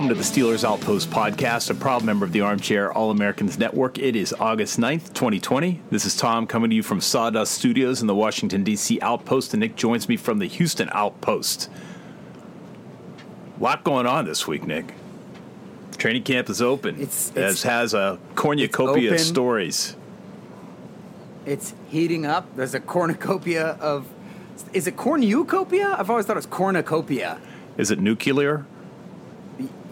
Welcome to the Steelers Outpost podcast, a proud member of the Armchair All Americans Network. It is August 9th, 2020. This is Tom coming to you from Sawdust Studios in the Washington, D.C. Outpost, and Nick joins me from the Houston Outpost. A lot going on this week, Nick. Training camp is open, It's- as has a cornucopia of stories. It's heating up. There's a cornucopia of. Is it cornucopia? I've always thought it was cornucopia. Is it nuclear?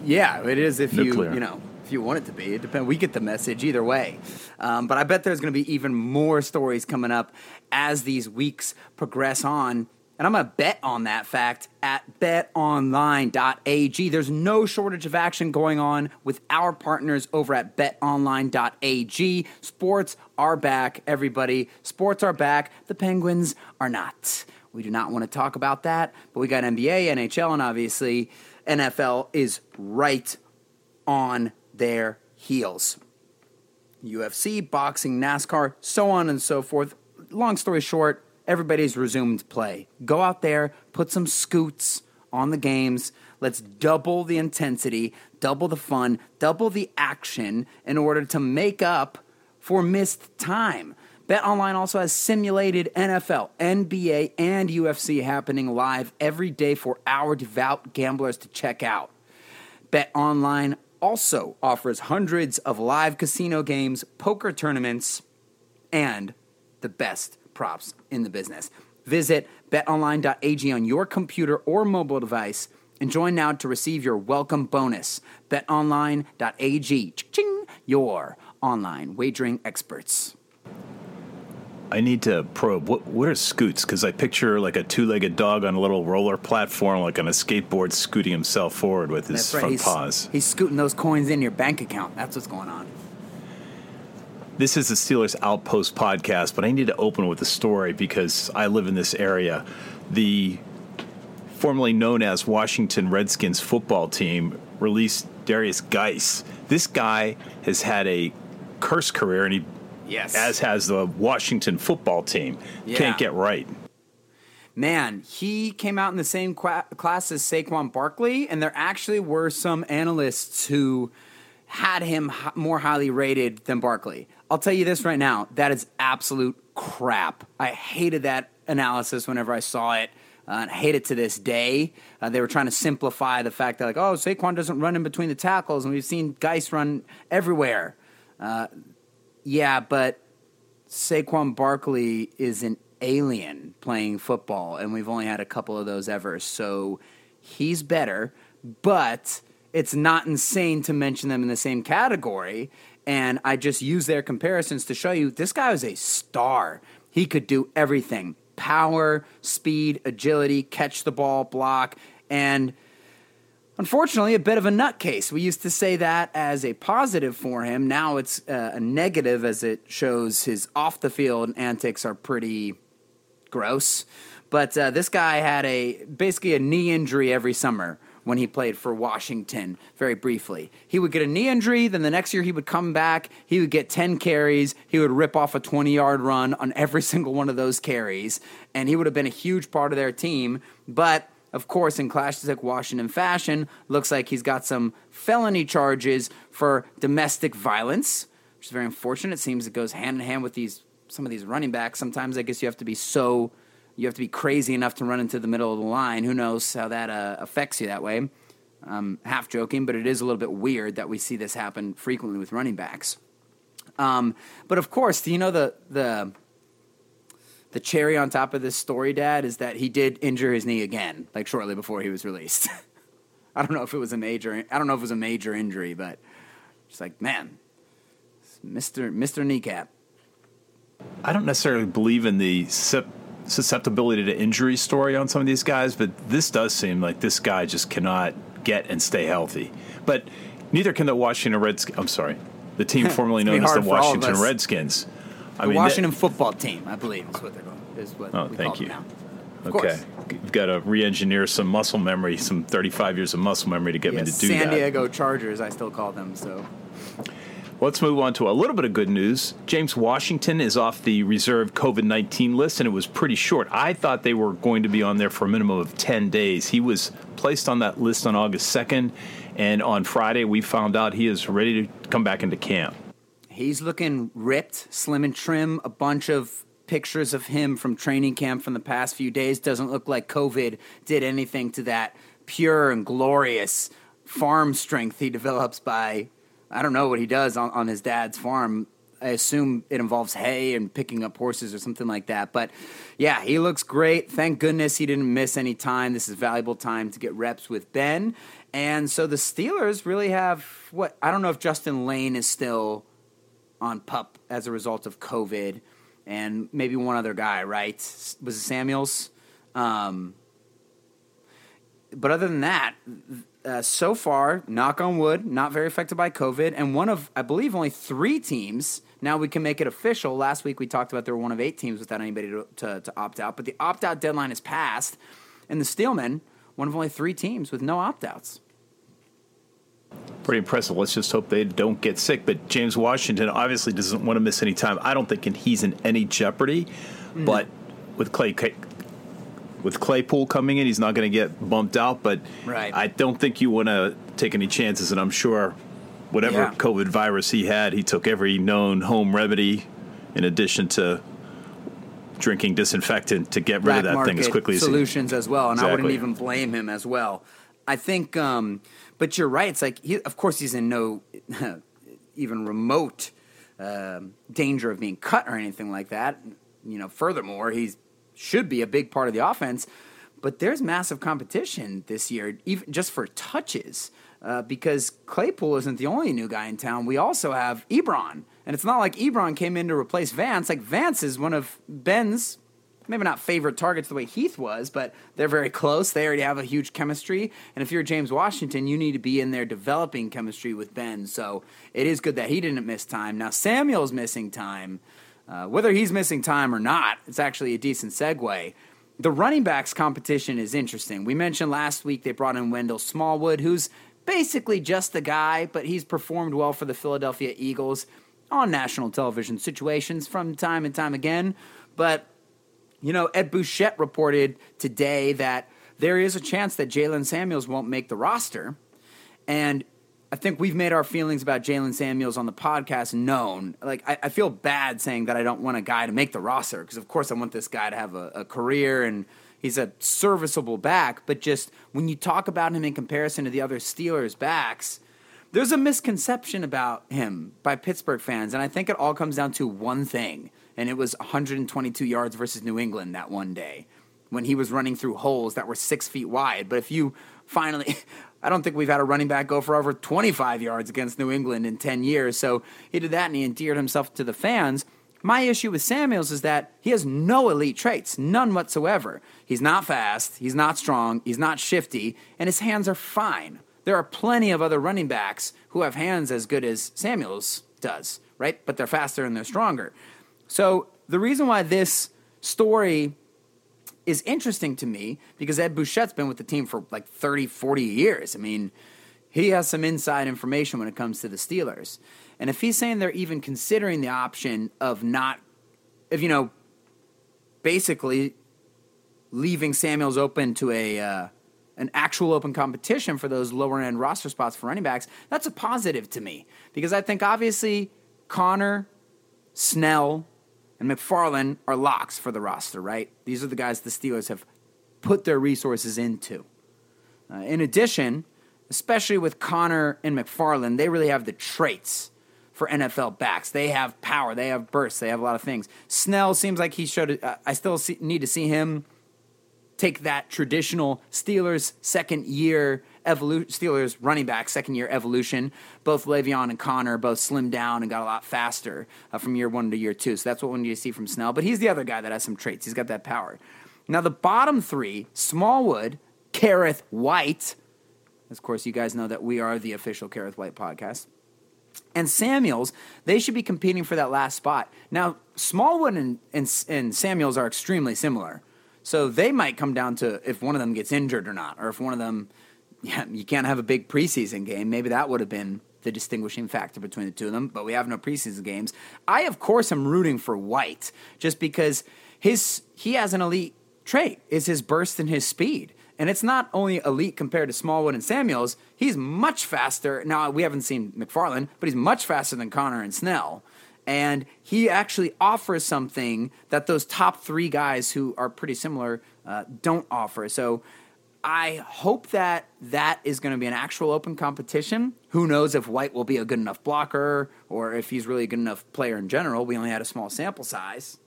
Yeah, it is if Nuclear. you you know if you want it to be. It depends. We get the message either way. Um, but I bet there's going to be even more stories coming up as these weeks progress on. And I'm going to bet on that fact at betonline.ag. There's no shortage of action going on with our partners over at betonline.ag. Sports are back, everybody. Sports are back. The Penguins are not. We do not want to talk about that, but we got NBA, NHL, and obviously NFL is right on their heels. UFC, boxing, NASCAR, so on and so forth. Long story short, everybody's resumed play. Go out there, put some scoots on the games. Let's double the intensity, double the fun, double the action in order to make up for missed time. BetOnline also has simulated NFL, NBA, and UFC happening live every day for our devout gamblers to check out. BetOnline also offers hundreds of live casino games, poker tournaments, and the best props in the business. Visit betonline.ag on your computer or mobile device and join now to receive your welcome bonus. betonline.ag, your online wagering experts. I need to probe. What, what are scoots? Because I picture like a two-legged dog on a little roller platform, like on a skateboard, scooting himself forward with his That's right. front He's, paws. he's scooting those coins in your bank account. That's what's going on. This is the Steelers Outpost podcast, but I need to open with a story because I live in this area. The formerly known as Washington Redskins football team released Derrius Guice. This guy has had a curse career, and he, Yes. as has the Washington football team, Yeah. can't get right. Man, he came out in the same qua- class as Saquon Barkley, and there actually were some analysts who had him h- more highly rated than Barkley. I'll tell you this right now that is absolute crap. I hated that analysis whenever I saw it. Uh, and I hate it to this day. Uh, they were trying to simplify the fact that, like, oh, Saquon doesn't run in between the tackles, and we've seen Guice run everywhere. Uh, yeah, but Saquon Barkley is an alien playing football, and we've only had a couple of those ever. So he's better, but it's not insane to mention them in the same category. And I just use their comparisons to show you this guy was a star. He could do everything power, speed, agility, catch the ball, block, and unfortunately a bit of a nutcase. We used to say that as a positive for him. Now it's uh, a negative as it shows his off the field antics are pretty gross. But uh, this guy had a basically a knee injury every summer when he played for Washington very briefly. He would get a knee injury, then the next year he would come back, he would get 10 carries, he would rip off a 20 yard run on every single one of those carries, and he would have been a huge part of their team. But of course, in classic Washington fashion, looks like he's got some felony charges for domestic violence, which is very unfortunate. It seems it goes hand in hand with these some of these running backs. Sometimes I guess you have to be so you have to be crazy enough to run into the middle of the line. Who knows how that uh, affects you that way? Um, half joking, but it is a little bit weird that we see this happen frequently with running backs. Um, but of course, you know the the the cherry on top of this story, Dad, is that he did injure his knee again, like shortly before he was released. I don't know if it was a major. I don't know if it was a major injury, but just like man, Mister Mister Kneecap. I don't necessarily believe in the susceptibility to injury story on some of these guys, but this does seem like this guy just cannot get and stay healthy. But neither can the Washington Redskins. I'm sorry, the team formerly known as the Washington Redskins. I the mean, Washington that, football team, I believe, is what they're going. Is what oh, thank you. Now. Of okay, course. you've got to re-engineer some muscle memory, some 35 years of muscle memory to get yes, me to do San that. San Diego Chargers, I still call them. So Let's move on to a little bit of good news. James Washington is off the reserve COVID 19 list, and it was pretty short. I thought they were going to be on there for a minimum of 10 days. He was placed on that list on August 2nd, and on Friday, we found out he is ready to come back into camp. He's looking ripped, slim and trim. A bunch of pictures of him from training camp from the past few days. Doesn't look like COVID did anything to that pure and glorious farm strength he develops by I don't know what he does on, on his dad's farm. I assume it involves hay and picking up horses or something like that. But yeah, he looks great. Thank goodness he didn't miss any time. This is valuable time to get reps with Ben. And so the Steelers really have what I don't know if Justin Layne is still on pup as a result of COVID and maybe one other guy, right? Was it Samuels? Um, but other than that, uh, so far, knock on wood, not very affected by COVID, and one of, I believe, only three teams. Now we can make it official. Last week we talked about there were one of eight teams without anybody to, to, to opt out, but the opt out deadline is passed, and the Steelmen, one of only three teams with no opt outs. Pretty impressive. Let's just hope they don't get sick. But James Washington obviously doesn't want to miss any time. I don't think he's in any jeopardy, mm. but with Clay with Claypool coming in, he's not going to get bumped out. But right. I don't think you want to take any chances. And I'm sure whatever yeah. COVID virus he had, he took every known home remedy in addition to drinking disinfectant to get rid Black of that thing as quickly as solutions as well. And exactly. I wouldn't even blame him as well. I think, um, but you're right. It's like, he, of course, he's in no even remote uh, danger of being cut or anything like that. You know, furthermore, he should be a big part of the offense. But there's massive competition this year, even just for touches, uh, because Claypool isn't the only new guy in town. We also have Ebron, and it's not like Ebron came in to replace Vance. Like Vance is one of Ben's maybe not favorite targets the way Heath was, but they're very close. They already have a huge chemistry. And if you're James Washington, you need to be in there developing chemistry with Ben. So it is good that he didn't miss time. Now Samuel's missing time. Uh, whether he's missing time or not, it's actually a decent segue. The running backs competition is interesting. We mentioned last week they brought in Wendell Smallwood, who's basically just the guy, but he's performed well for the Philadelphia Eagles on national television situations from time and time again. But, you know, Ed Bouchette reported today that there is a chance that Jaylen Samuels won't make the roster. And I think we've made our feelings about Jaylen Samuels on the podcast known. Like, I, I, feel bad saying that I don't want a guy to make the roster because, of course, I want this guy to have a, a, career and he's a serviceable back. But just when you talk about him in comparison to the other Steelers backs, there's a misconception about him by Pittsburgh fans. And I think it all comes down to one thing, and it was 122 yards versus New England that one day when he was running through holes that were six feet wide. But if you finally, I don't think we've had a running back go for over 25 yards against New England in 10 years. So he did that and he endeared himself to the fans. My issue with Samuels is that he has no elite traits, none whatsoever. He's not fast, he's not strong, he's not shifty, and his hands are fine. There are plenty of other running backs who have hands as good as Samuels does, right? But they're faster and they're stronger. So the reason why this story is interesting to me because Ed Bouchette's been with the team for like 30, 40 years. I mean, he has some inside information when it comes to the Steelers. And if he's saying they're even considering the option of not, if you know, basically leaving Samuels open to a uh, an actual open competition for those lower end roster spots for running backs, that's a positive to me because I think obviously Conner, Snell, and McFarland are locks for the roster, right? These are the guys the Steelers have put their resources into. Uh, in addition, especially with Conner and McFarland, they really have the traits for NFL backs. They have power, they have bursts, they have a lot of things. Snell seems like he showed. Uh, I still see, need to see him take that traditional Steelers second year evolution, Steelers running back second year evolution. Both Le'Veon and Conner both slimmed down and got a lot faster uh, from year one to year two. So that's what we need to see from Snell. But he's the other guy that has some traits. He's got that power. Now the bottom three: Smallwood, Kerrith Whyte. Of course, you guys know that we are the official Kerrith Whyte podcast. And Samuels, they should be competing for that last spot. Now, Smallwood and, and, and Samuels are extremely similar. So they might come down to if one of them gets injured or not, or if one of them, yeah, you can't have a big preseason game. Maybe that would have been the distinguishing factor between the two of them, but we have no preseason games. I, of course, am rooting for Whyte just because his he has an elite trait is his burst and his speed. And it's not only elite compared to Smallwood and Samuels, he's much faster. Now, we haven't seen McFarland, but he's much faster than Conner and Snell. And he actually offers something that those top three guys who are pretty similar uh, don't offer. So I hope that that is going to be an actual open competition. Who knows if Whyte will be a good enough blocker or if he's really a good enough player in general. We only had a small sample size.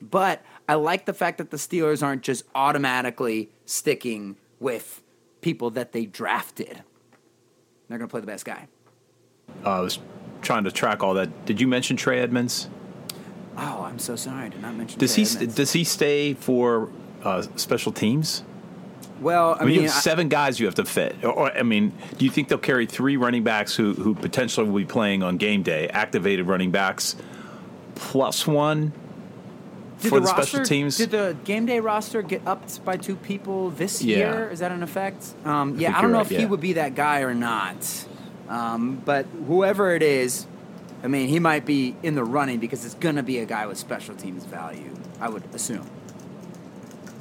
But I like the fact that the Steelers aren't just automatically sticking with people that they drafted. They're going to play the best guy. Uh, I was trying to track all that. Did you mention Trey Edmunds? Oh, I'm so sorry. I did not mention. Does Trey he Edmunds. does he stay for uh, special teams? Well, I I mean, you have I- seven guys you have to fit. Or, or, I mean, do you think they'll carry three running backs who who potentially will be playing on game day, activated running backs, plus one for the, roster, special teams? Did the game day roster get upped by two people this Yeah. year? Is that an effect? Um, yeah, think I don't know right, if he would be that guy or not. Um, but whoever it is, I mean, he might be in the running because it's going to be a guy with special teams value. I would assume.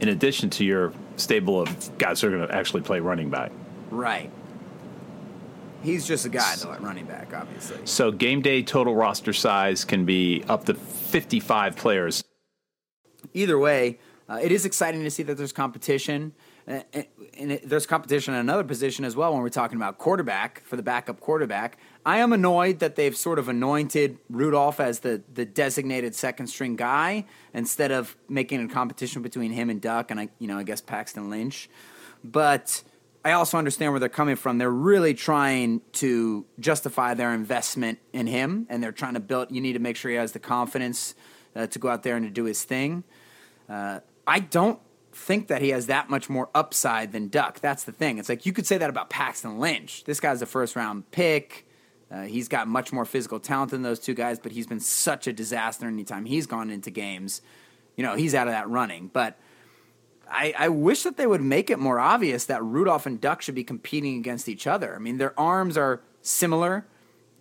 in addition to your stable of guys who are going to actually play running back. Right. He's just a guy though at running back, obviously. So game day total roster size can be up to 55 players. either way, uh, it is exciting to see that there's competition. Uh, and it, there's competition in another position as well when we're talking about quarterback for the backup quarterback. I am annoyed that they've sort of anointed Rudolph as the, the designated second string guy instead of making a competition between him and Duck and I you know I guess Paxton Lynch. But I also understand where they're coming from. They're really trying to justify their investment in him, and they're trying to build. You need to make sure he has the confidence uh, to go out there and to do his thing. Uh, I don't think that he has that much more upside than Duck. That's the thing. It's like you could say that about Paxton Lynch. This guy's a first round pick. Uh, he's got much more physical talent than those two guys, but he's been such a disaster anytime he's gone into games. You know, he's out of that running. But I, I wish that they would make it more obvious that Rudolph and Duck should be competing against each other. I mean, their arms are similar.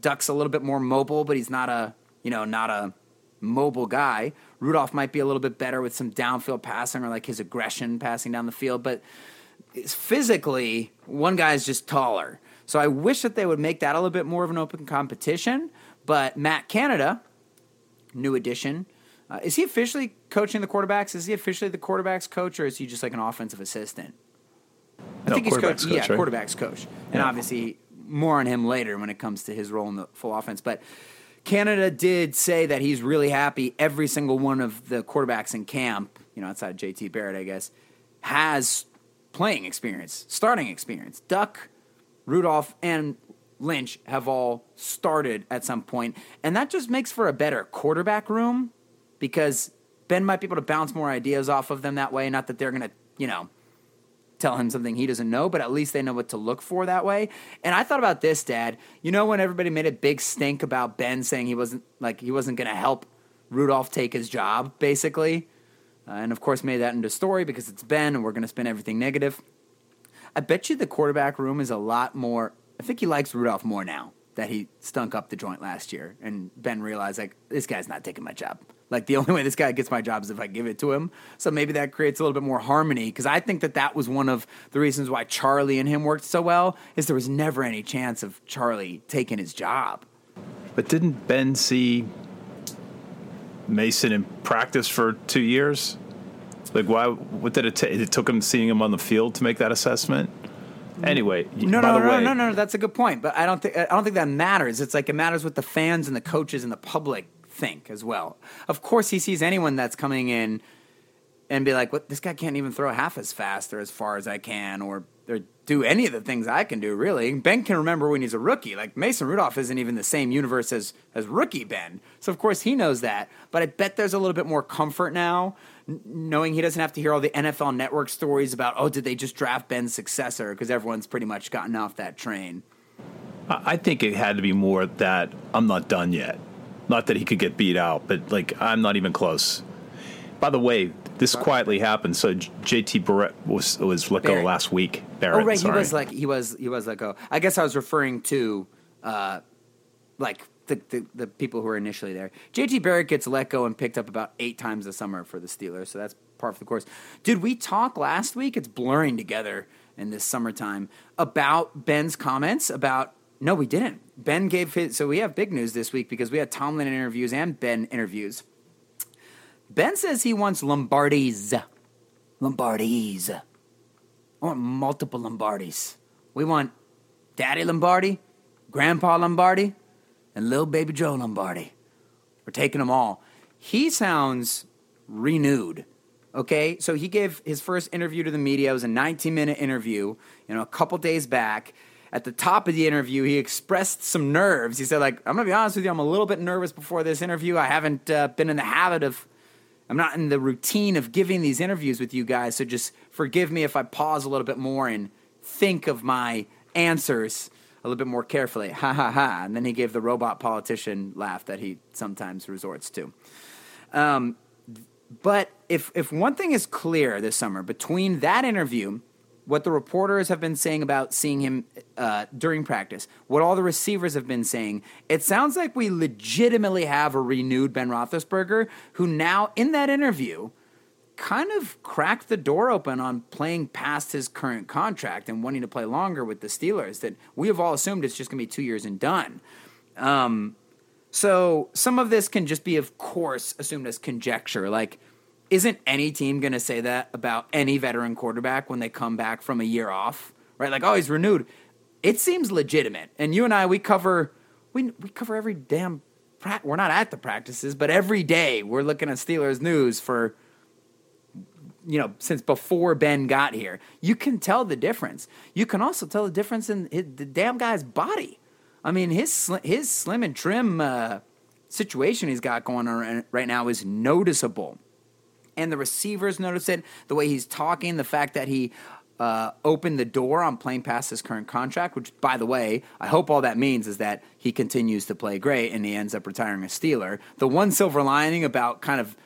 Duck's a little bit more mobile, but he's not a you know not a mobile guy. Rudolph might be a little bit better with some downfield passing or like his aggression passing down the field, but physically one guy is just taller. So I wish that they would make that a little bit more of an open competition. But Matt Canada, new addition. Uh, is he officially coaching the quarterbacks? Is he officially the quarterbacks coach, or is he just like an offensive assistant? I No, think he's quarterbacks coach, yeah, right? quarterbacks coach, and Yeah. obviously more on him later when it comes to his role in the full offense. But Canada did say that he's really happy. Every single one of the quarterbacks in camp, you know, outside of JT Barrett, I guess, has playing experience, starting experience. Duck, Rudolph, and Lynch have all started at some point, and that just makes for a better quarterback room because Ben might be able to bounce more ideas off of them that way. Not that they're going to, you know, tell him something he doesn't know, but at least they know what to look for that way. And I thought about this, Dad. You know when everybody made a big stink about Ben saying he wasn't like he wasn't going to help Rudolph take his job, basically, uh, and of course made that into story because it's Ben, and we're going to spin everything negative. I bet you the quarterback room is a lot more. I think he likes Rudolph more now that he stunk up the joint last year, and Ben realized like this guy's not taking my job. Like the only way this guy gets my job is if I give it to him. So maybe that creates a little bit more harmony because I think that that was one of the reasons why Charlie and him worked so well. Is there was never any chance of Charlie taking his job. But didn't Ben see Mason in practice for two years? Like, why? What did it take? It took him seeing him on the field to make that assessment. Mm. Anyway, No, no, no, way, no, no, no. That's a good point, but I don't think I don't think that matters. It's like it matters what the fans and the coaches and the public think as well. Of course, he sees anyone that's coming in and be like, "What? This guy can't even throw half as fast or as far as I can, or or do any of the things I can do." Really, Ben can remember when he's a rookie. Like Mason Rudolph isn't even the same universe as as rookie Ben, so of course he knows that. But I bet there's a little bit more comfort now. Knowing he doesn't have to hear all the NFL Network stories about, oh, did they just draft Ben's successor? Because everyone's pretty much gotten off that train. I think it had to be more that I'm not done yet. Not that he could get beat out, but like I'm not even close. By the way, this quietly happened. So J- JT Barrett was was let go last week. Barrett, oh, right, sorry. he was like he was he was let go. I guess I was referring to, uh, like the, the the people who were initially there. JT Barrett gets let go and picked up about eight times this summer for the Steelers, so that's par for the course. Did we talk last week? It's blurring together in this summertime about Ben's comments about. No, we didn't. Ben gave his. So we have big news this week because we had Tomlin interviews and Ben interviews. Ben says he wants Lombardies. Lombardies. I want multiple Lombardis. We want Daddy Lombardi, Grandpa Lombardi, and little baby Joe Lombardi. We're taking them all. He sounds renewed. Okay, so he gave his first interview to the media. It was a 19 minute interview, you know, a couple days back. At the top of the interview, he expressed some nerves. He said, like, I'm gonna be honest with you, I'm a little bit nervous before this interview. I haven't uh, been in the habit of I'm not in the routine of giving these interviews with you guys, so just forgive me if I pause a little bit more and think of my answers a little bit more carefully. Ha ha ha. And then he gave the robot politician laugh that he sometimes resorts to. Um, but if if one thing is clear this summer between that interview, what the reporters have been saying about seeing him uh, during practice, what all the receivers have been saying, it sounds like we legitimately have a renewed Ben Roethlisberger who now in that interview kind of cracked the door open on playing past his current contract and wanting to play longer with the Steelers. That we have all assumed it's just going to be two years and done. Um, so some of this can just be, of course, assumed as conjecture. Like, isn't any team going to say that about any veteran quarterback when they come back from a year off? Right? Like, oh, he's renewed. It seems legitimate. And you and I, we cover we we cover every damn. pra- We're not at the practices, but every day we're looking at Steelers news for you know, since before Ben got here. You can tell the difference. You can also tell the difference in his, the damn guy's body. I mean, his sli- his slim and trim uh, situation he's got going on right now is noticeable, and the receivers notice it. The way he's talking, the fact that he uh, opened the door on playing past his current contract, which, by the way, I hope all that means is that he continues to play great and he ends up retiring a Steeler. The one silver lining about kind of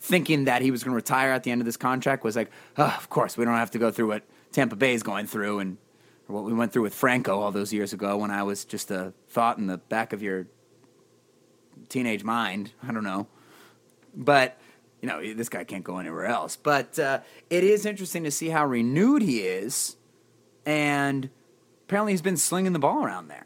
thinking that he was going to retire at the end of this contract was like, oh, of course, we don't have to go through what Tampa Bay is going through and what we went through with Franco all those years ago when I was just a thought in the back of your teenage mind. I don't know. But, you know, this guy can't go anywhere else. But uh, it is interesting to see how renewed he is. And apparently he's been slinging the ball around there.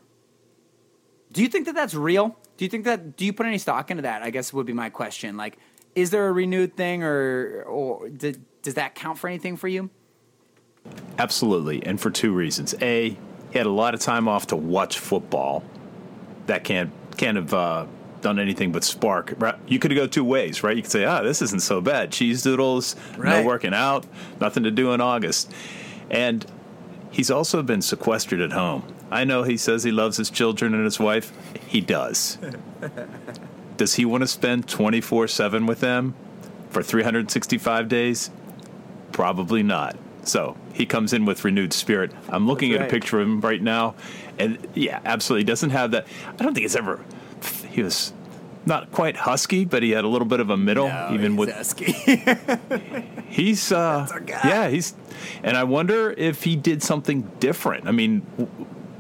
Do you think that that's real? Do you think that, do you put any stock into that? I guess would be my question. Like, is there a renewed thing or, or did, does that count for anything for you? Absolutely, and for two reasons. A, he had a lot of time off to watch football. That can't can't have uh, done anything but spark. You could go two ways, right? You could say, "Ah, this isn't so bad. Cheese doodles, Right. no working out, nothing to do in August," and he's also been sequestered at home. I know he says he loves his children and his wife. He does. does he want to spend twenty four seven with them for three hundred sixty five days? Probably not. So he comes in with renewed spirit. I'm looking That's at a picture of him right now, and yeah, absolutely doesn't have that. I don't think it's ever. He was not quite husky, but he had a little bit of a middle, even with husky. he's uh, yeah he's, and I wonder if he did something different. I mean.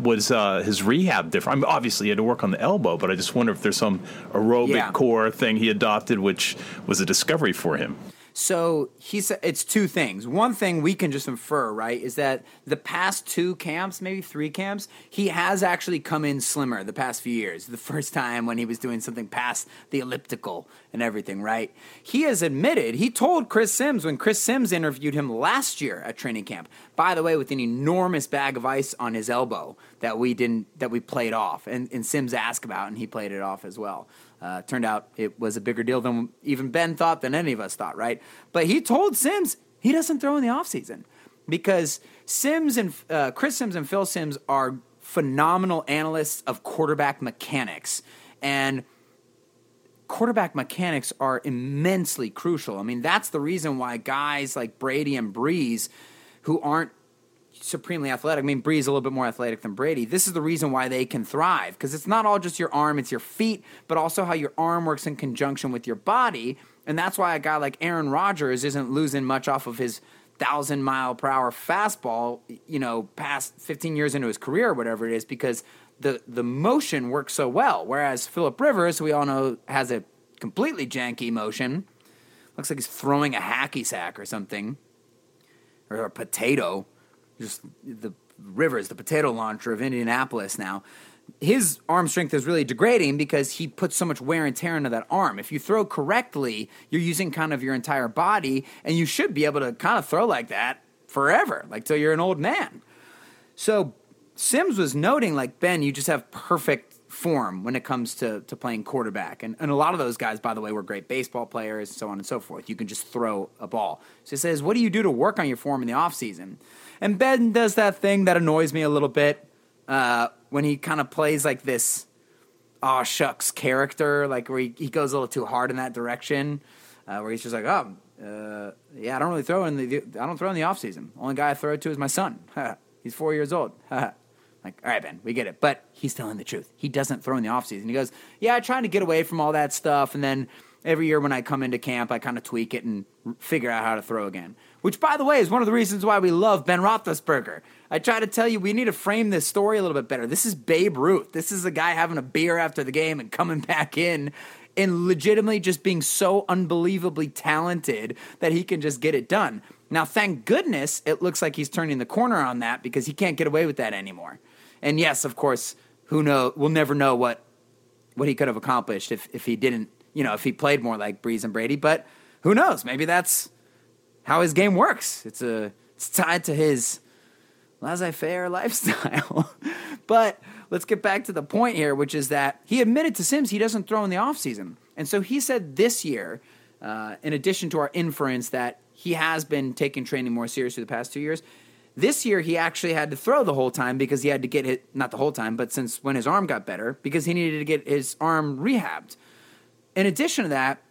Was uh, his rehab different? I mean, obviously, he had to work on the elbow, but I just wonder if there's some aerobic Yeah. core thing he adopted, which was a discovery for him. So he said it's two things. One thing we can just infer, right, is that the past two camps, maybe three camps, he has actually come in slimmer the past few years. The first time when he was doing something past the elliptical and everything, right? He has admitted, he told Chris Sims when Chris Sims interviewed him last year at training camp, by the way, with an enormous bag of ice on his elbow that we didn't that we played off. And, and Sims asked about and he played it off as well. Uh, turned out it was a bigger deal than even Ben thought, than any of us thought, right? But he told Sims he doesn't throw in the offseason because Sims and uh, Chris Sims and Phil Sims are phenomenal analysts of quarterback mechanics. And quarterback mechanics are immensely crucial. I mean, that's the reason why guys like Brady and Brees, who aren't supremely athletic. I mean, Brees a little bit more athletic than Brady. This is the reason why they can thrive because it's not all just your arm, it's your feet, but also how your arm works in conjunction with your body. And that's why a guy like Aaron Rodgers isn't losing much off of his thousand mile per hour fastball, you know, past 15 years into his career or whatever it is, because the, the motion works so well. Whereas Philip Rivers, we all know has a completely janky motion, looks like he's throwing a hacky sack or something, or a potato just the Rivers, the potato launcher of Indianapolis now. His arm strength is really degrading because he puts so much wear and tear into that arm. If you throw correctly, you're using kind of your entire body, and you should be able to kind of throw like that forever, like till you're an old man. So Sims was noting, like, Ben, you just have perfect form when it comes to, to playing quarterback. And, and a lot of those guys, by the way, were great baseball players, so on and so forth. You can just throw a ball. So he says, What do you do to work on your form in the offseason? And Ben does that thing that annoys me a little bit uh, when he kind of plays like this, oh shucks character, like where he, he goes a little too hard in that direction, uh, where he's just like, oh, uh, yeah, I don't really throw in the, I don't throw in the off season. Only guy I throw it to is my son. he's four years old. like, all right, Ben, we get it. But he's telling the truth. He doesn't throw in the off season. He goes, yeah, I'm trying to get away from all that stuff, and then every year when I come into camp, I kind of tweak it and figure out how to throw again which, by the way, is one of the reasons why we love Ben Roethlisberger. I try to tell you, we need to frame this story a little bit better. This is Babe Ruth. This is a guy having a beer after the game and coming back in and legitimately just being so unbelievably talented that he can just get it done. Now, thank goodness it looks like he's turning the corner on that because he can't get away with that anymore. And yes, of course, who know? We'll never know what what he could have accomplished if if he didn't, you know, if he played more like Brees and Brady. But who knows? Maybe that's how his game works. It's a it's tied to his laissez-faire lifestyle. but let's get back to the point here, which is that he admitted to Sims he doesn't throw in the offseason. And so he said this year, uh, in addition to our inference that he has been taking training more seriously the past two years, this year he actually had to throw the whole time because he had to get hit, not the whole time, but since when his arm got better, because he needed to get his arm rehabbed. In addition to that,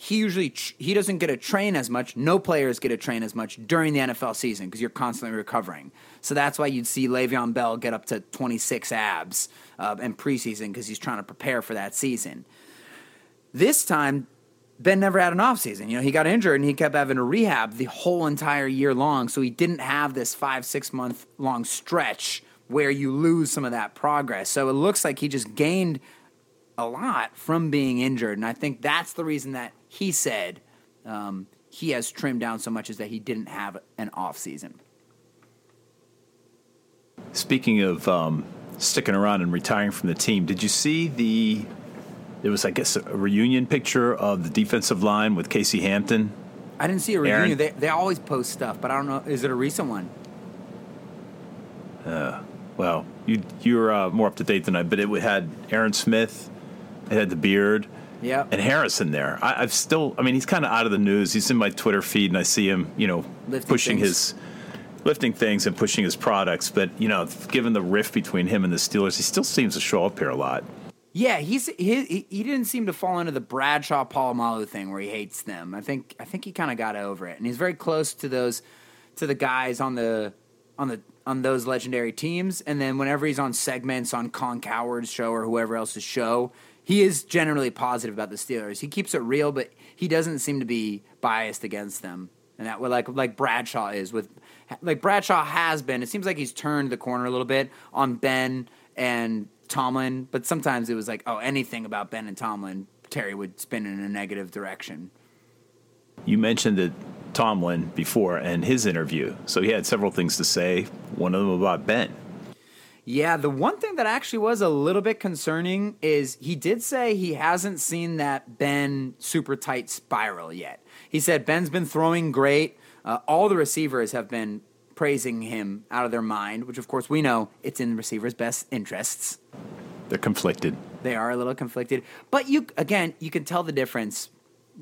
he usually he doesn't get to train as much. No players get to train as much during the NFL season because you're constantly recovering. So that's why you'd see Le'Veon Bell get up to 26 abs uh, in preseason because he's trying to prepare for that season. This time, Ben never had an offseason. You know, he got injured and he kept having to rehab the whole entire year long. So he didn't have this five, six month long stretch where you lose some of that progress. So it looks like he just gained a lot from being injured. And I think that's the reason that he said um, he has trimmed down so much as that he didn't have an off season. Speaking of um, sticking around and retiring from the team, did you see the? It was, I guess, a reunion picture of the defensive line with Casey Hampton. I didn't see a reunion. They, they always post stuff, but I don't know. Is it a recent one? Uh, well, you you're uh, more up to date than I. But it had Aaron Smith. It had the beard. Yeah. And Harrison there. I, have still, I mean, he's kind of out of the news. He's in my Twitter feed, and I see him, you know, Lifting pushing things. his, lifting things and pushing his products. But, you know, given the rift between him and the Steelers, he still seems to show up here a lot. Yeah, he's he, he didn't seem to fall into the Bradshaw Polamalu thing where he hates them. I think I think he kind of got over it, and he's very close to those to the guys on the on the on those legendary teams. And then whenever he's on segments on Colin Cowherd's show or whoever else's show, he is generally positive about the Steelers. He keeps it real, but he doesn't seem to be biased against them. And that like like Bradshaw is with like Bradshaw has been. It seems like he's turned the corner a little bit on Ben and Tomlin, but sometimes it was like, oh, anything about Ben and Tomlin, Terry would spin in a negative direction. You mentioned that Tomlin before and his interview, so he had several things to say. One of them about Ben. Yeah, the one thing that actually was a little bit concerning is he did say he hasn't seen that Ben super tight spiral yet. He said Ben's been throwing great. Uh, all the receivers have been praising him out of their mind, which of course we know it's in the receiver's best interests. They're conflicted. They are a little conflicted, but you again, you can tell the difference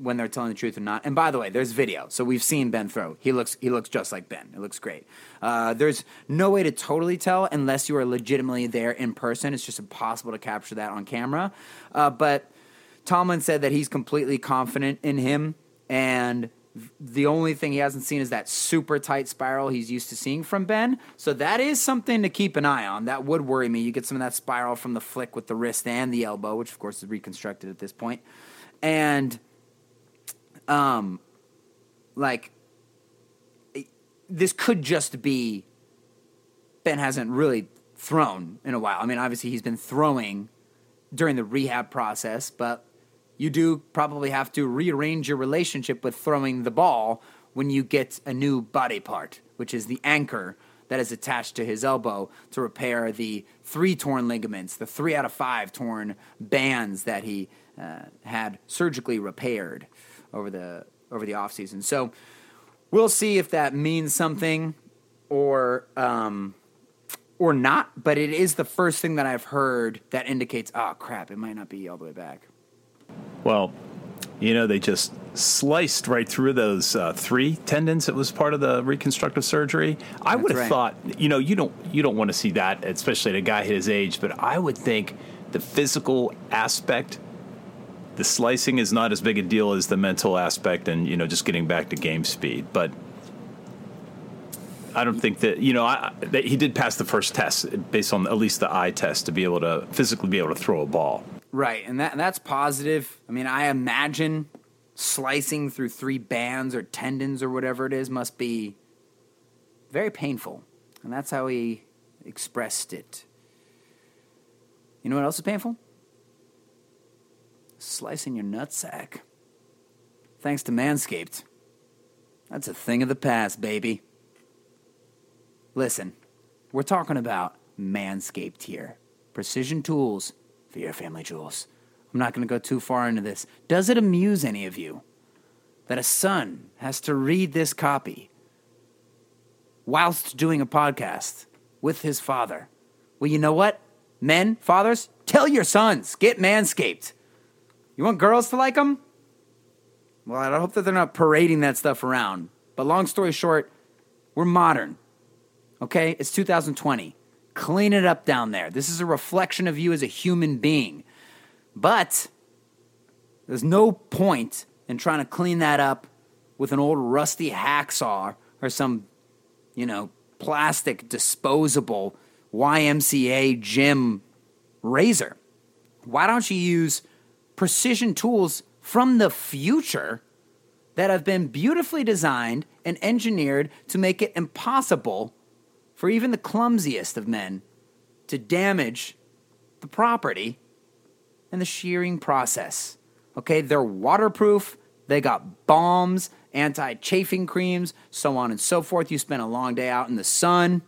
when they're telling the truth or not. And by the way, there's video, so we've seen Ben throw. He looks he looks just like Ben. It looks great. Uh, there's no way to totally tell unless you are legitimately there in person. It's just impossible to capture that on camera. Uh, but Tomlin said that he's completely confident in him, and the only thing he hasn't seen is that super tight spiral he's used to seeing from Ben. So that is something to keep an eye on. That would worry me. You get some of that spiral from the flick with the wrist and the elbow, which of course is reconstructed at this point. And um like this could just be Ben hasn't really thrown in a while. I mean, obviously he's been throwing during the rehab process, but you do probably have to rearrange your relationship with throwing the ball when you get a new body part, which is the anchor that is attached to his elbow to repair the three torn ligaments, the three out of five torn bands that he uh, had surgically repaired over the over the offseason. So we'll see if that means something or um, or not. But it is the first thing that I've heard that indicates, oh crap, it might not be all the way back. Well, you know, they just sliced right through those uh, three tendons that was part of the reconstructive surgery. I That's would have right. thought, you know, you don't you don't want to see that, especially at a guy his age. But I would think the physical aspect, the slicing is not as big a deal as the mental aspect, and you know, just getting back to game speed. But I don't think that you know I, that he did pass the first test based on at least the eye test to be able to physically be able to throw a ball. Right, and that that's positive. I mean, I imagine slicing through three bands or tendons or whatever it is must be very painful, and that's how he expressed it. You know what else is painful? Slicing your nutsack. Thanks to Manscaped. That's a thing of the past, baby. Listen, we're talking about Manscaped here. Precision tools for your family jewels. I'm not going to go too far into this. Does it amuse any of you that a son has to read this copy whilst doing a podcast with his father? Well, you know what? Men, fathers, tell your sons, get Manscaped. You want girls to like them? Well, I hope that they're not parading that stuff around. But long story short, we're modern. Okay? It's 2020. Clean it up down there. This is a reflection of you as a human being. But there's no point in trying to clean that up with an old rusty hacksaw or some, you know, plastic disposable YMCA gym razor. Why don't you use precision tools from the future that have been beautifully designed and engineered to make it impossible for even the clumsiest of men to damage the property and the shearing process. Okay, they're waterproof, they got balms, anti chafing creams, so on and so forth. You spend a long day out in the sun.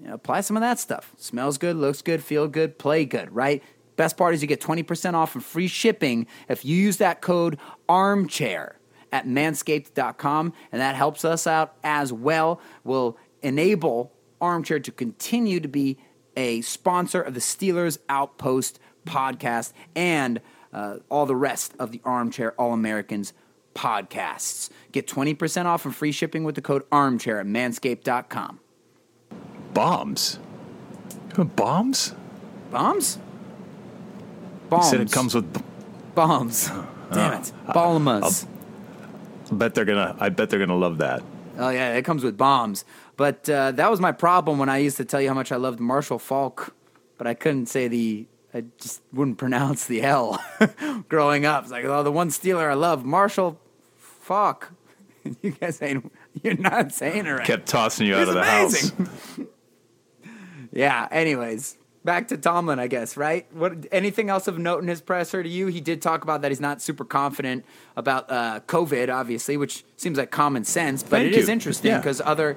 You know, apply some of that stuff. Smells good, looks good, feel good, play good, right? Best part is you get 20% off and free shipping if you use that code armchair at manscaped.com, and that helps us out as well. Will enable Armchair to continue to be a sponsor of the Steelers Outpost podcast and uh, all the rest of the Armchair All Americans podcasts. Get 20% off and free shipping with the code armchair at manscaped.com. Bombs. Bombs? bombs? Bombs? Bombs. said it comes with. bombs. Damn it. Balmas. I bet they're gonna. I bet they're gonna love that. Oh yeah, it comes with bombs. But uh, that was my problem when I used to tell you how much I loved Marshall Falk, but I couldn't say the. I just wouldn't pronounce the L. Growing up, it's like, oh, the one Steeler I love, Marshall Falk. you guys ain't. You're not saying it right. Kept tossing you out of the house. amazing. yeah. Anyways, back to Tomlin, I guess, right? What anything else of note in his presser to you? He did talk about that he's not super confident about uh, COVID, obviously, which seems like common sense, but Thank it is you. interesting Yeah. because other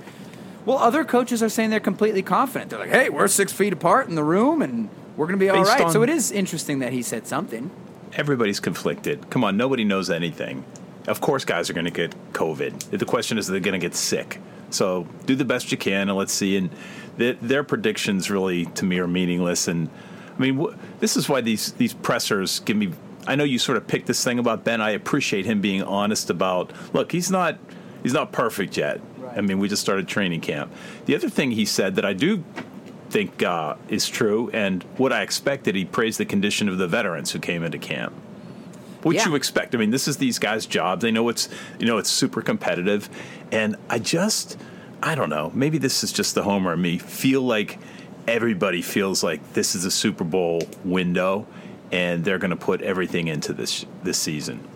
well, other coaches are saying they're completely confident. They're like, "Hey, we're six feet apart in the room, and we're going to be all Based right." so it is interesting that he said something. Everybody's conflicted. Come on, nobody knows anything. Of course, guys are going to get COVID. The question is, they're going to get sick. So do the best you can, and let's see. And th- their predictions really, to me, are meaningless. And I mean, wh- this is why these these pressers give me. I know you sort of picked this thing about Ben. I appreciate him being honest about. Look, he's not he's not perfect yet. I mean, we just started training camp. The other thing he said that I do think uh, is true, and what I expected, he praised the condition of the veterans who came into camp. What Yeah. you expect? I mean, this is these guys' jobs. They know it's you know it's super competitive, and I just I don't know. Maybe this is just the homer in me. Feel like everybody feels like this is a Super Bowl window, and they're going to put everything into this this season.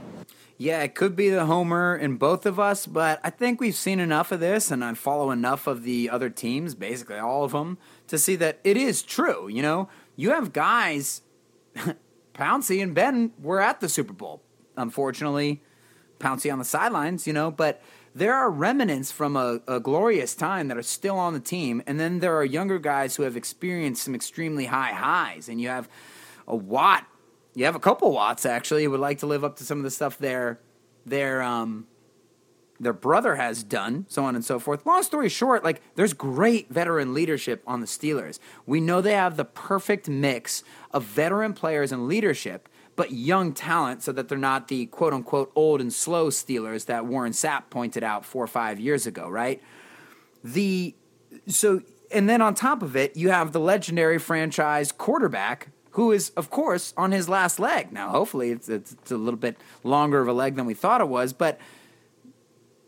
Yeah, it could be the homer in both of us, but I think we've seen enough of this, and I follow enough of the other teams, basically all of them, to see that it is true. You know, you have guys, Pouncey and Ben were at the Super Bowl. Unfortunately, Pouncey on the sidelines, you know, but there are remnants from a, a glorious time that are still on the team, and then there are younger guys who have experienced some extremely high highs, and you have a Watt you have a couple Watts actually who would like to live up to some of the stuff their their um their brother has done, so on and so forth. Long story short, like there's great veteran leadership on the Steelers. We know they have the perfect mix of veteran players and leadership, but young talent, so that they're not the quote unquote old and slow Steelers that Warren Sapp pointed out four or five years ago, right? the so and then on top of it you have the legendary franchise quarterback who is of course on his last leg. Now hopefully it's, it's, it's a little bit longer of a leg than we thought it was but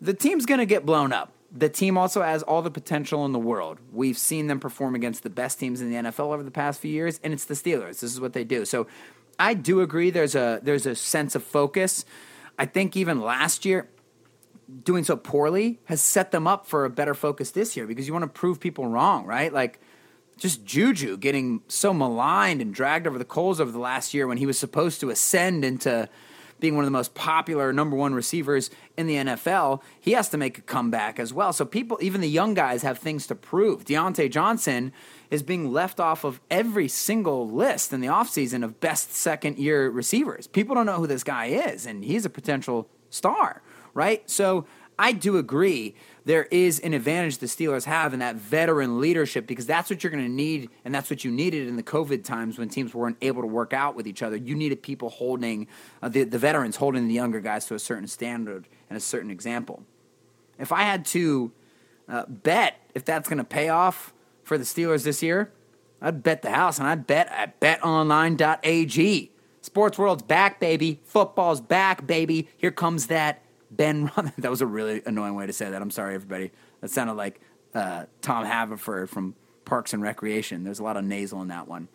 the team's going to get blown up. The team also has all the potential in the world. We've seen them perform against the best teams in the nfl over the past few years and it's the steelers. This is what they do. So i do agree there's a there's a sense of focus i think even last year doing so poorly has set them up for a better focus this year because you want to prove people wrong, right? Like just Juju getting so maligned and dragged over the coals over the last year when he was supposed to ascend into being one of the most popular number one receivers in the NFL, he has to make a comeback as well. So people, even the young guys, have things to prove. Diontae Johnson is being left off of every single list in the offseason of best second year receivers. People don't know who this guy is, and he's a potential star, right? So I do agree there is an advantage the Steelers have in that veteran leadership because that's what you're going to need, and that's what you needed in the COVID times when teams weren't able to work out with each other. You needed people holding uh, the, the veterans holding the younger guys to a certain standard and a certain example. If I had to uh, bet if that's going to pay off for the Steelers this year, I'd bet the house, and I'd bet at betonline.ag. Sports world's back, baby. Football's back, baby. Here comes that Ben. Ron- that was a really annoying way to say that. I'm sorry, everybody. That sounded like uh, Tom Haverford from Parks and Recreation. There's a lot of nasal in that one.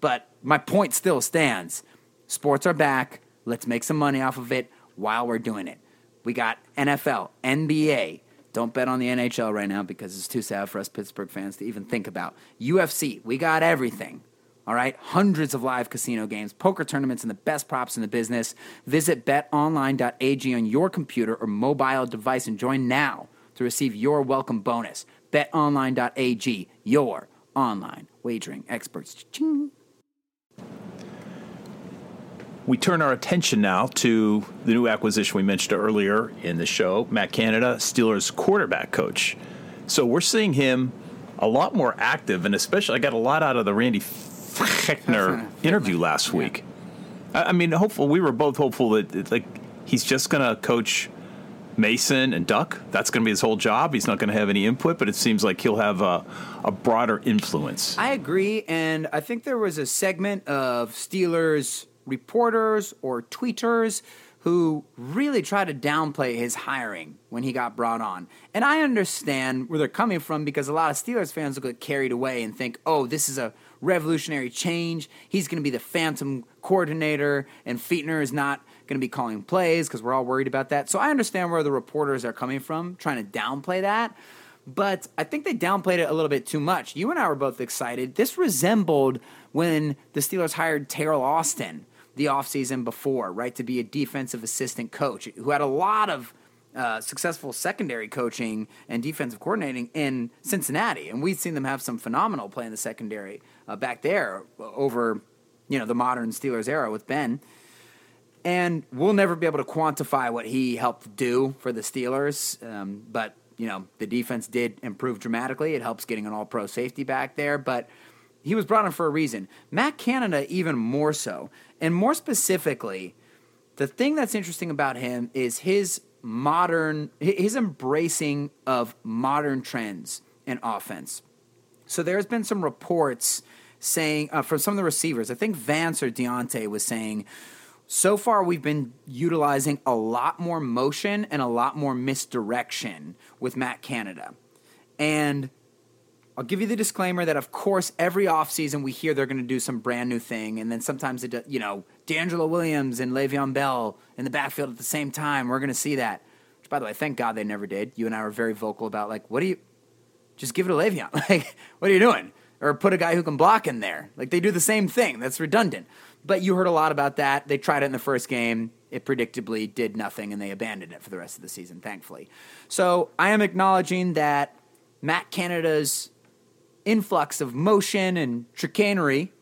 But my point still stands. Sports are back. Let's make some money off of it while we're doing it. We got NFL, NBA. Don't bet on the NHL right now because it's too sad for us Pittsburgh fans to even think about. UFC, we got everything. All right, hundreds of live casino games, poker tournaments, and the best props in the business. Visit betonline.ag on your computer or mobile device and join now to receive your welcome bonus. Betonline.ag, your online wagering experts. Cha-ching. We turn our attention now to the new acquisition we mentioned earlier in the show, Matt Canada, Steelers quarterback coach. So we're seeing him a lot more active, and especially I got a lot out of the Randy Fichtner interview last week. I, I mean, hopeful. We were both hopeful that that, like he's just going to coach Mason and Duck. That's going to be his whole job. He's not going to have any input, but it seems like he'll have a, a broader influence. I agree, and I think there was a segment of Steelers reporters or tweeters who really tried to downplay his hiring when he got brought on. And I understand where they're coming from because a lot of Steelers fans will get carried away and think, oh, this is a revolutionary change. He's going to be the phantom coordinator, and Fichtner is not going to be calling plays because we're all worried about that. So I understand where the reporters are coming from, trying to downplay that. but I think they downplayed it a little bit too much. You and I were both excited. This resembled when the Steelers hired Teryl Austin the offseason before, right, to be a defensive assistant coach who had a lot of uh, successful secondary coaching and defensive coordinating in Cincinnati, and we've seen them have some phenomenal play in the secondary uh, back there over, you know, the modern Steelers era with Ben. And we'll never be able to quantify what he helped do for the Steelers, um, but you know the defense did improve dramatically. It helps getting an All-Pro safety back there, but he was brought in for a reason. Matt Canada even more so, and more specifically, the thing that's interesting about him is his modern his embracing of modern trends in offense. So there's been some reports saying uh, from some of the receivers. I think Vance or Diontae was saying so far we've been utilizing a lot more motion and a lot more misdirection with Matt Canada. And I'll give you the disclaimer that, of course, every offseason we hear they're going to do some brand new thing. And then sometimes, it, you know, DeAngelo Williams and Le'Veon Bell in the backfield at the same time. We're going to see that. Which, by the way, thank God they never did. You and I were very vocal about, like, what do you just give it to Le'Veon? Like, what are you doing? Or put a guy who can block in there. Like, they do the same thing. That's redundant. But you heard a lot about that. They tried it in the first game. It predictably did nothing, and they abandoned it for the rest of the season, thankfully. So I am acknowledging that Matt Canada's influx of motion and chicanery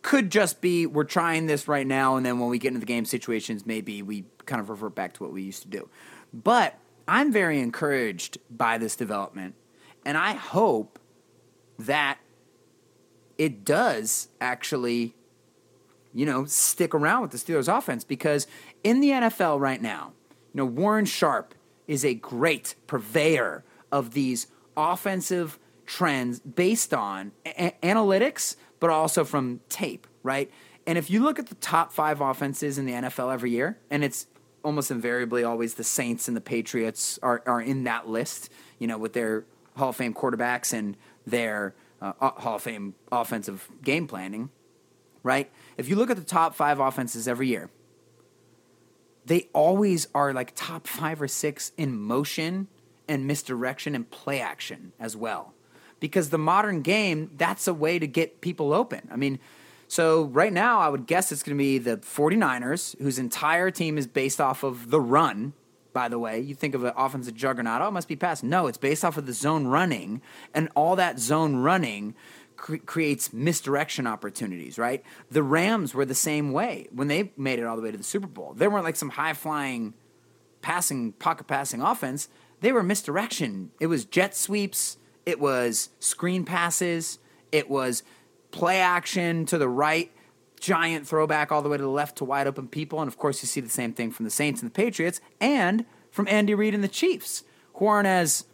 could just be we're trying this right now, and then when we get into the game situations, maybe we kind of revert back to what we used to do. But I'm very encouraged by this development, and I hope that it does actually, you know, stick around with the Steelers offense because in the NFL right now, you know, Warren Sharp is a great purveyor of these offensive trends based on a- analytics, but also from tape, right? And if you look at the top five offenses in the NFL every year, and it's almost invariably always the Saints and the Patriots are, are in that list, you know, with their Hall of Fame quarterbacks and their uh, Hall of Fame offensive game planning, right? If you look at the top five offenses every year, they always are like top five or six in motion and misdirection and play action as well because the modern game, that's a way to get people open. I mean, so right now, I would guess it's going to be the 49ers, whose entire team is based off of the run. By the way, you think of an offensive juggernaut, oh, it must be pass. No, it's based off of the zone running, and all that zone running cre- creates misdirection opportunities, right? The Rams were the same way when they made it all the way to the Super Bowl. They weren't like some high flying passing, pocket passing offense. They were misdirection. It was jet sweeps, it was screen passes, it was play action to the right, giant throwback all the way to the left to wide open people. And of course, you see the same thing from the Saints and the Patriots and from Andy Reid and the Chiefs, who aren't as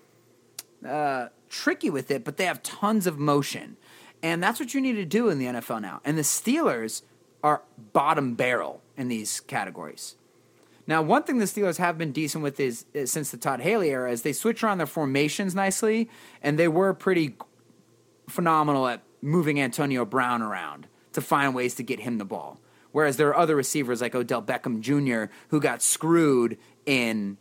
uh, tricky with it, but they have tons of motion. And that's what you need to do in the NFL now. And the Steelers are bottom barrel in these categories. Now, one thing the Steelers have been decent with is, is since the Todd Haley era is they switch around their formations nicely, and they were pretty phenomenal at moving Antonio Brown around to find ways to get him the ball. Whereas there are other receivers like Odell Beckham Jr. who got screwed in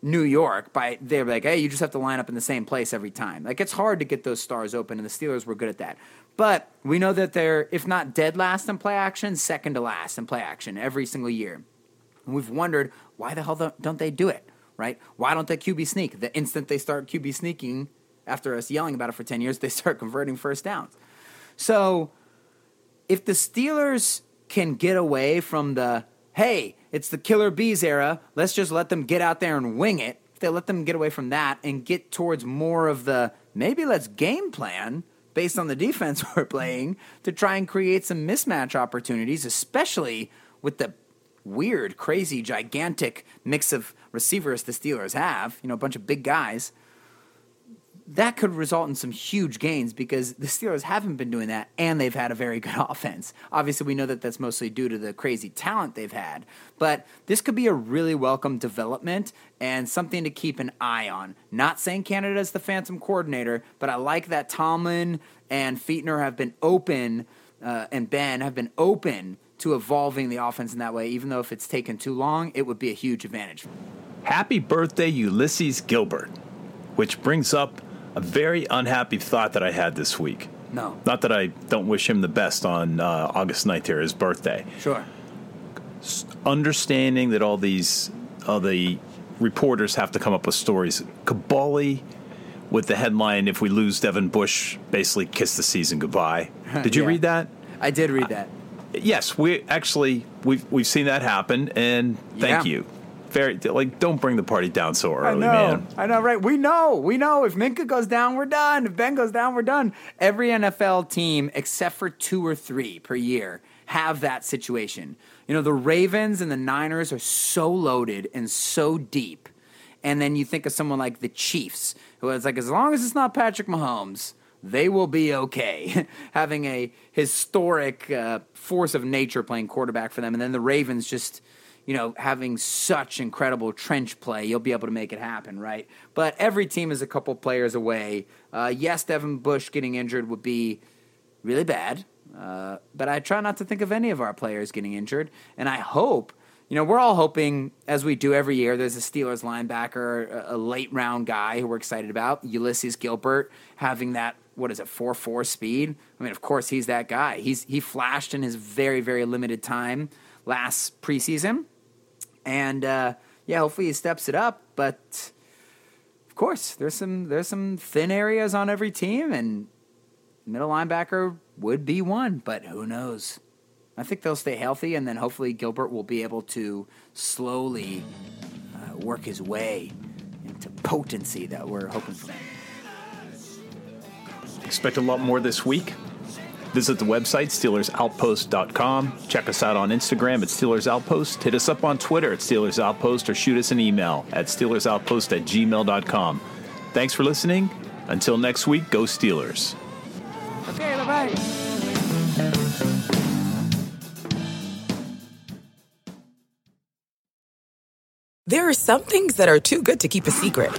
New York by they were like, hey, you just have to line up in the same place every time. Like it's hard to get those stars open, and the Steelers were good at that. But we know that they're, if not dead last in play action, second to last in play action every single year. And we've wondered why the hell don't they do it, right? Why don't they QB sneak? The instant they start QB sneaking, after us yelling about it for 10 years, they start converting first downs. So if the Steelers can get away from the, hey, it's the killer bees era, let's just let them get out there and wing it. If they let them get away from that and get towards more of the, maybe let's game plan based on the defense we're playing to try and create some mismatch opportunities, especially with the weird, crazy, gigantic mix of receivers the Steelers have, you know, a bunch of big guys, that could result in some huge gains because the Steelers haven't been doing that and they've had a very good offense. Obviously, we know that that's mostly due to the crazy talent they've had, but this could be a really welcome development and something to keep an eye on. Not saying Canada is the phantom coordinator, but I like that Tomlin and Fichtner have been open uh, and Ben have been open to evolving the offense in that way, even though if it's taken too long, it would be a huge advantage. Happy birthday, Ulysses Gilbert, which brings up a very unhappy thought that I had this week. No. Not that I don't wish him the best on uh, August 9th here, his birthday. Sure. Understanding that all these, all the reporters have to come up with stories. Kaboly with the headline, if we lose Devin Bush, basically kiss the season goodbye. Did you Yeah. read that? I did read that. Yes, we actually we've we've seen that happen, and thank Yeah. you. Very like, don't bring the party down so early, I know. man. I know, right? We know. We know. If Minkah goes down, we're done. If Ben goes down, we're done. Every NFL team, except for two or three per year, have that situation. You know, the Ravens and the Niners are so loaded and so deep. And then you think of someone like the Chiefs, who is like, as long as it's not Patrick Mahomes, they will be okay. Having a historic uh, force of nature playing quarterback for them. And then the Ravens just you know, having such incredible trench play, you'll be able to make it happen, right? But every team is a couple players away. Uh, yes, Devin Bush getting injured would be really bad, uh, but I try not to think of any of our players getting injured. And I hope, you know, we're all hoping, as we do every year, there's a Steelers linebacker, a, a late round guy who we're excited about, Ulysses Gilbert, having that. What is it, four four speed? I mean, of course he's that guy. He's he flashed in his very very limited time last preseason, and uh, yeah, hopefully he steps it up. But of course, there's some there's some thin areas on every team, and middle linebacker would be one. But who knows? I think they'll stay healthy, and then hopefully Gilbert will be able to slowly uh, work his way into potency that we're hoping for. Expect a lot more this week. Visit the website, SteelersOutpost.com. Check us out on Instagram at Steelers Outpost. Hit us up on Twitter at Steelers Outpost or shoot us an email at SteelersOutpost at gmail.com. Thanks for listening. Until next week, go Steelers. Okay, bye bye. There are some things that are too good to keep a secret.